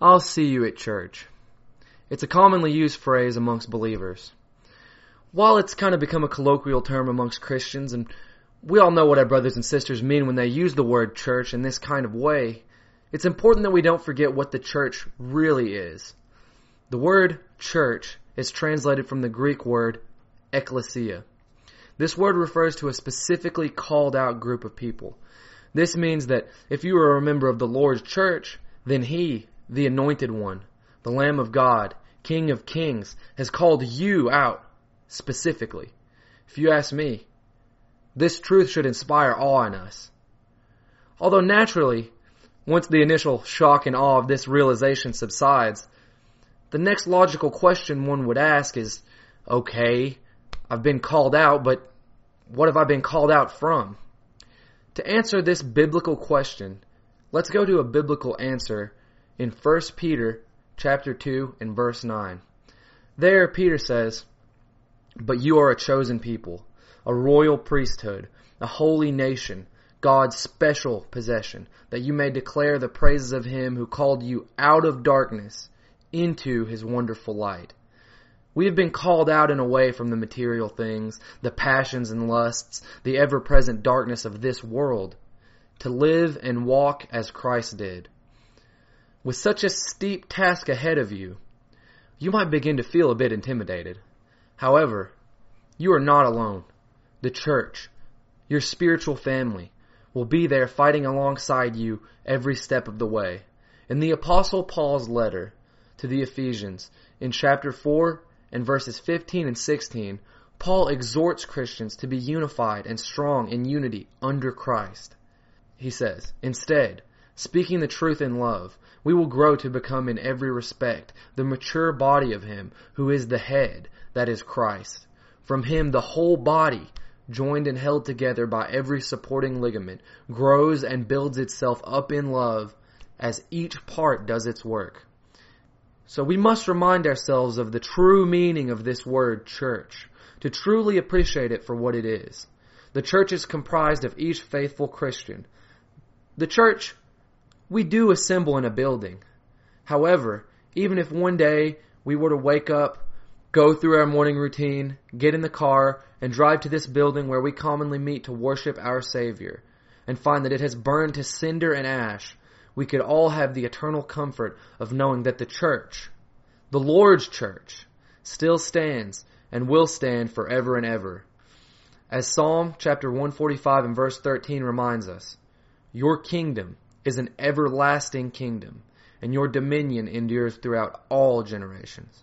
I'll see you at church. It's a commonly used phrase amongst believers. While it's kind of become a colloquial term amongst Christians, and we all know what our brothers and sisters mean when they use the word church in this kind of way, it's important that we don't forget what the church really is. The word church is translated from the Greek word ekklesia. This word refers to a specifically called out group of people. This means that if you are a member of the Lord's church, then He, the Anointed One, the Lamb of God, King of Kings, has called you out specifically. If you ask me, this truth should inspire awe in us. Although naturally, once the initial shock and awe of this realization subsides, the next logical question one would ask is, okay, I've been called out, but what have I been called out from? To answer this biblical question, let's go to a biblical answer in 1 Peter chapter 2 and verse 9. There Peter says, "But you are a chosen people, a royal priesthood, a holy nation, God's special possession, that you may declare the praises of him who called you out of darkness into his wonderful light." We have been called out and away from the material things, the passions and lusts, the ever present darkness of this world, to live and walk as Christ did. With such a steep task ahead of you, you might begin to feel a bit intimidated. However, you are not alone. The church, your spiritual family, will be there fighting alongside you every step of the way. In the Apostle Paul's letter to the Ephesians, in chapter 4, and verses 15 and 16, Paul exhorts Christians to be unified and strong in unity under Christ. He says, Instead, speaking the truth in love, we will grow to become in every respect the mature body of Him who is the head, that is Christ. From Him the whole body, joined and held together by every supporting ligament, grows and builds itself up in love as each part does its work. So we must remind ourselves of the true meaning of this word church, to truly appreciate it for what it is. The church is comprised of each faithful Christian. The church, we do assemble in a building. However, even if one day we were to wake up, go through our morning routine, get in the car, and drive to this building where we commonly meet to worship our Savior, and find that it has burned to cinder and ash, we could all have the eternal comfort of knowing that the church, the Lord's church, still stands and will stand forever and ever. As Psalm chapter 145 and verse 13 reminds us, your kingdom is an everlasting kingdom, and your dominion endures throughout all generations.